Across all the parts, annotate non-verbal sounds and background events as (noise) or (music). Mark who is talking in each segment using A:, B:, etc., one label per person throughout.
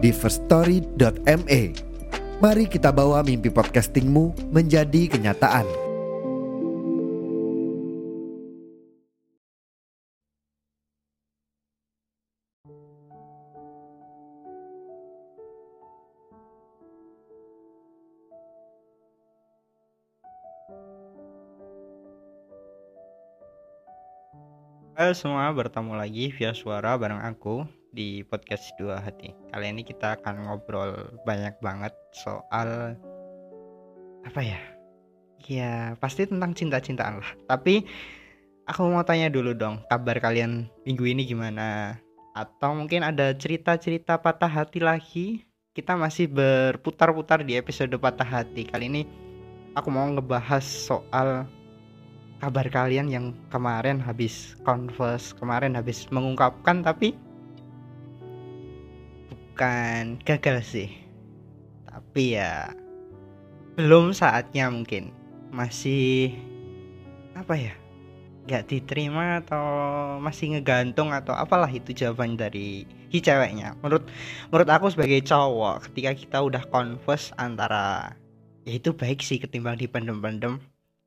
A: di firststory.me. Mari kita bawa mimpi podcastingmu menjadi kenyataan.
B: Halo semua, bertemu lagi via suara bareng aku di podcast Dua Hati. Kali ini kita akan ngobrol banyak banget soal apa ya? Ya pasti tentang cinta-cintaan lah. Tapi aku mau tanya dulu dong, kabar kalian minggu ini gimana? Atau mungkin ada cerita-cerita patah hati lagi? Kita masih berputar-putar di episode patah hati. Kali ini aku mau ngebahas soal kabar kalian yang kemarin habis converse kemarin habis mengungkapkan tapi bukan gagal sih. Tapi ya belum saatnya mungkin. Masih apa ya nggak diterima atau masih ngegantung atau apalah itu jawaban dari si ceweknya. Menurut menurut aku sebagai cowok ketika kita udah converse antara ya itu baik sih ketimbang dipendem-pendem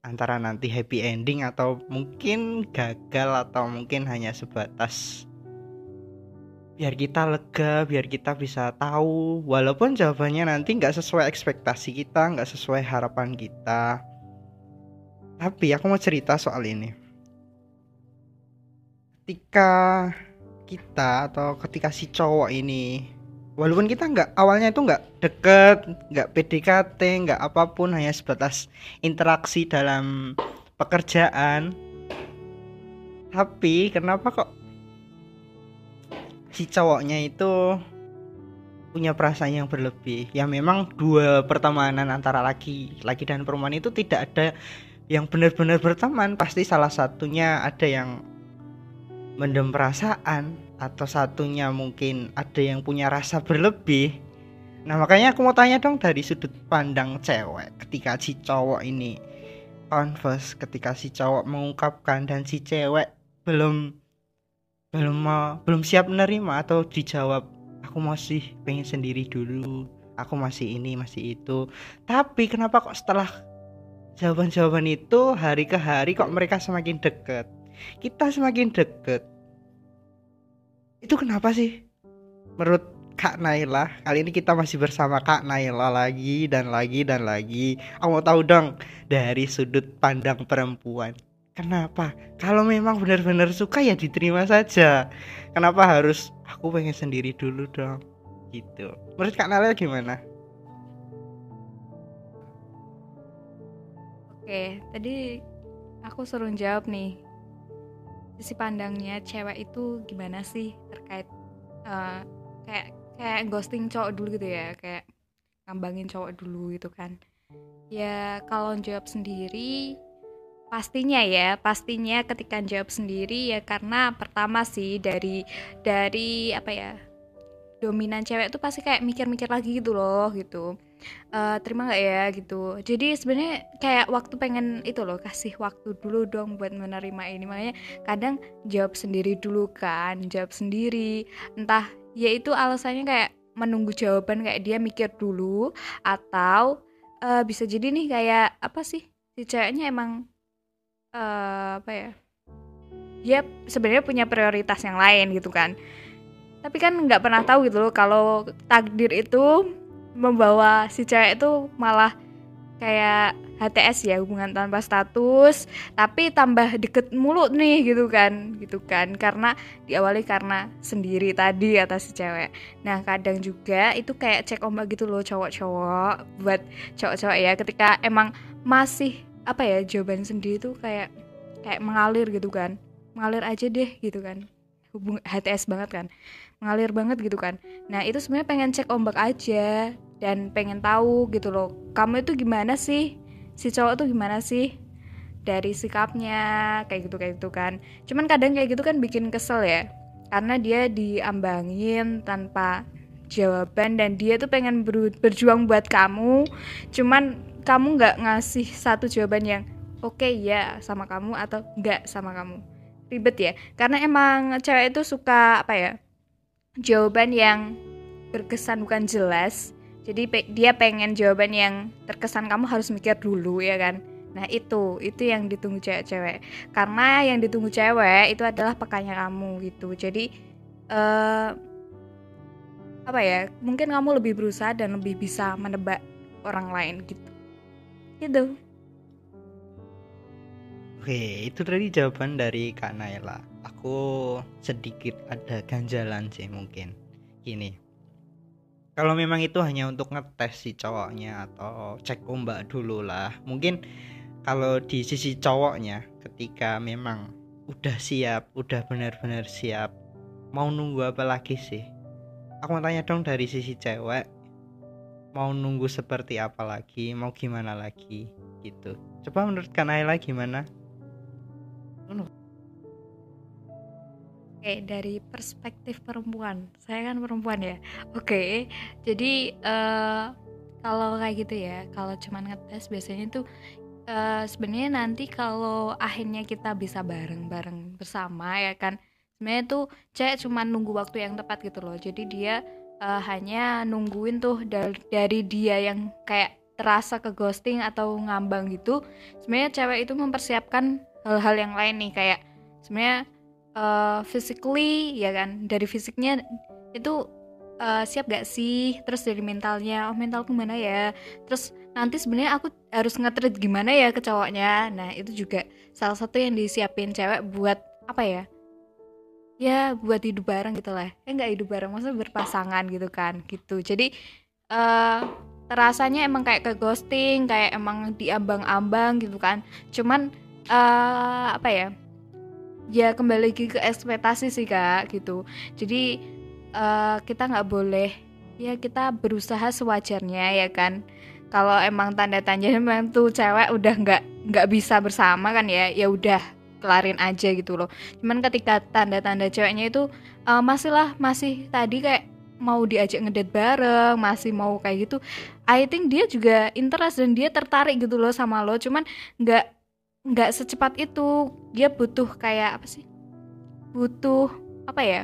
B: antara nanti happy ending atau mungkin gagal atau mungkin hanya sebatas biar kita lega biar kita bisa tahu. Walaupun jawabannya nanti nggak sesuai ekspektasi kita nggak sesuai harapan kita. Tapi aku mau cerita soal ini. Ketika kita atau ketika si cowok ini walaupun kita nggak awalnya itu nggak deket nggak PDKT nggak apa pun hanya sebatas interaksi dalam pekerjaan. Tapi kenapa kok si cowoknya itu punya perasaan yang berlebih ya memang dua pertemanan antara laki laki dan perempuan itu tidak ada yang benar-benar berteman pasti salah satunya ada yang mendem perasaan atau satunya mungkin ada yang punya rasa berlebih. Nah makanya aku mau tanya dong dari sudut pandang cewek ketika si cowok ini converse ketika si cowok mengungkapkan dan si cewek belum belum mau belum siap menerima atau dijawab aku masih pengen sendiri dulu. Aku masih ini masih itu. Tapi kenapa kok setelah jawaban-jawaban itu hari ke hari kok mereka semakin deket? Kita semakin deket. Itu kenapa sih? Menurut Kak Naila kali ini kita masih bersama Kak Naila lagi dan lagi dan lagi. Aku mau tahu dong dari sudut pandang perempuan kenapa kalau memang benar-benar suka ya diterima saja kenapa harus aku pengen sendiri dulu dong gitu menurut Kak Naila gimana
C: Oke, tadi aku suruh jawab nih. Sisi pandangnya cewek itu gimana sih terkait uh, kayak kayak ghosting cowok dulu gitu ya, kayak ngambangin cowok dulu gitu kan. Ya kalau jawab sendiri pastinya ya, pastinya ketika jawab sendiri ya karena pertama sih dari dari apa ya? dominan cewek tuh pasti kayak mikir-mikir lagi gitu loh gitu. Uh, terima nggak ya gitu. Jadi sebenarnya kayak waktu pengen itu loh kasih waktu dulu dong buat menerima ini. Makanya kadang jawab sendiri dulu kan jawab sendiri. Entah ya itu alasannya kayak menunggu jawaban kayak dia mikir dulu atau uh, bisa jadi nih kayak apa sih si ceweknya emang uh, apa ya dia sebenarnya punya prioritas yang lain gitu kan. Tapi kan nggak pernah tahu gitu loh kalau takdir itu membawa si cewek itu malah kayak HTS ya hubungan tanpa status tapi tambah deket mulut nih gitu kan gitu kan. Karena diawali karena sendiri tadi atas si cewek. Nah kadang juga itu kayak cek ombak gitu loh cowok-cowok buat cowok-cowok ya. Ketika emang masih apa ya jawaban sendiri tuh kayak kayak mengalir gitu kan. Mengalir aja deh gitu kan. Hubung HTS banget kan. Mengalir banget gitu kan. Nah itu sebenarnya pengen cek ombak aja dan pengen tahu gitu loh kamu itu gimana sih? Si cowok tuh gimana sih? Dari sikapnya kayak gitu kayak gitu kan. Cuman kadang kayak gitu kan bikin kesel ya. Karena dia diambangin tanpa jawaban dan dia tuh pengen berjuang buat kamu. Cuman kamu nggak ngasih satu jawaban yang oke okay, ya sama kamu atau nggak sama kamu. Ribet ya karena emang cewek itu suka apa ya jawaban yang berkesan bukan jelas. Jadi pe dia pengen jawaban yang terkesan kamu harus mikir dulu ya kan? Nah itu itu yang ditunggu cewek-cewek. Karena yang ditunggu cewek itu adalah pekannya kamu gitu. Jadi uh, apa ya mungkin kamu lebih berusaha dan lebih bisa menebak orang lain gitu gitu
B: Oke, itu tadi jawaban dari Kak Naila. Aku sedikit ada ganjalan sih mungkin. Gini. Kalau memang itu hanya untuk ngetes si cowoknya atau cek ombak dulu lah. Mungkin kalau di sisi cowoknya ketika memang udah siap, udah benar-benar siap, mau nunggu apa lagi sih? Aku mau tanya dong dari sisi cewek, mau nunggu seperti apa lagi, mau gimana lagi gitu. Coba menurut Kak Naila gimana?
C: Oke, dari perspektif perempuan, saya kan perempuan ya. Oke, jadi uh, kalau kayak gitu ya, kalau cuma ngetes biasanya tuh uh, sebenarnya nanti kalau akhirnya kita bisa bareng-bareng bersama ya kan, sebenarnya tuh cewek cuma nunggu waktu yang tepat gitu loh. Jadi dia uh, hanya nungguin tuh dari, dari dia yang kayak terasa ke ghosting atau ngambang gitu. Sebenarnya cewek itu mempersiapkan hal-hal yang lain nih kayak sebenarnya uh, physically ya kan? Dari fisiknya itu uh, siap gak sih? Terus dari mentalnya oh mental gimana ya? Terus nanti sebenarnya aku harus ngetrit gimana ya ke cowoknya? Nah itu juga salah satu yang disiapin cewek buat apa ya ya buat hidup bareng gitu lah. Ya nggak hidup bareng maksudnya berpasangan gitu kan gitu. Jadi uh, terasanya emang kayak ke ghosting kayak emang diambang-ambang gitu kan. Cuman uh, apa ya ya kembali lagi ke ekspektasi sih kak gitu. Jadi uh, kita nggak boleh ya kita berusaha sewajarnya ya kan. Kalau emang tanda tanya (laughs) memang tuh cewek udah nggak nggak bisa bersama kan ya ya udah kelarin aja gitu loh. Cuman ketika tanda-tanda ceweknya itu uh, masih lah masih tadi kayak mau diajak ngedate bareng masih mau kayak gitu I think dia juga interest dan dia tertarik gitu loh sama lo. Cuman nggak nggak secepat itu. Dia butuh kayak apa sih? Butuh apa ya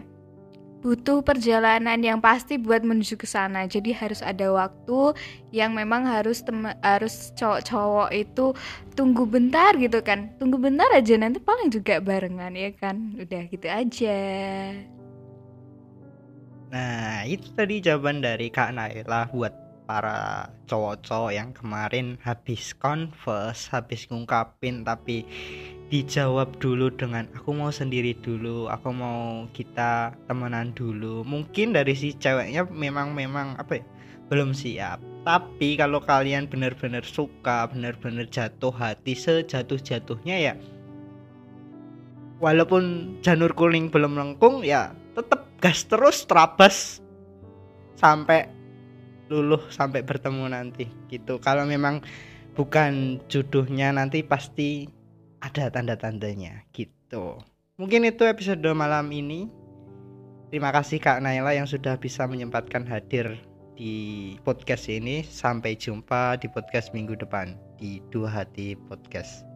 C: butuh perjalanan yang pasti buat menuju ke sana. Jadi harus ada waktu yang memang harus tem harus cowok-cowok itu tunggu bentar gitu kan. Tunggu bentar aja nanti paling juga barengan ya kan? Udah gitu aja.
B: Nah itu tadi jawaban dari kak Naila buat para cowok-cowok yang kemarin habis converse, habis ngungkapin tapi dijawab dulu dengan aku mau sendiri dulu, aku mau kita temenan dulu. Mungkin dari si ceweknya memang memang apa ya? belum siap. Tapi kalau kalian benar-benar suka, benar-benar jatuh hati sejatuh-jatuhnya ya walaupun janur kuning belum lengkung ya tetap gas terus terabas sampai luluh sampai bertemu nanti gitu. Kalau memang bukan jodohnya nanti pasti ada tanda-tandanya gitu. Mungkin itu episode malam ini. Terima kasih Kak Naila yang sudah bisa menyempatkan hadir di podcast ini. Sampai jumpa di podcast minggu depan di dua hati podcast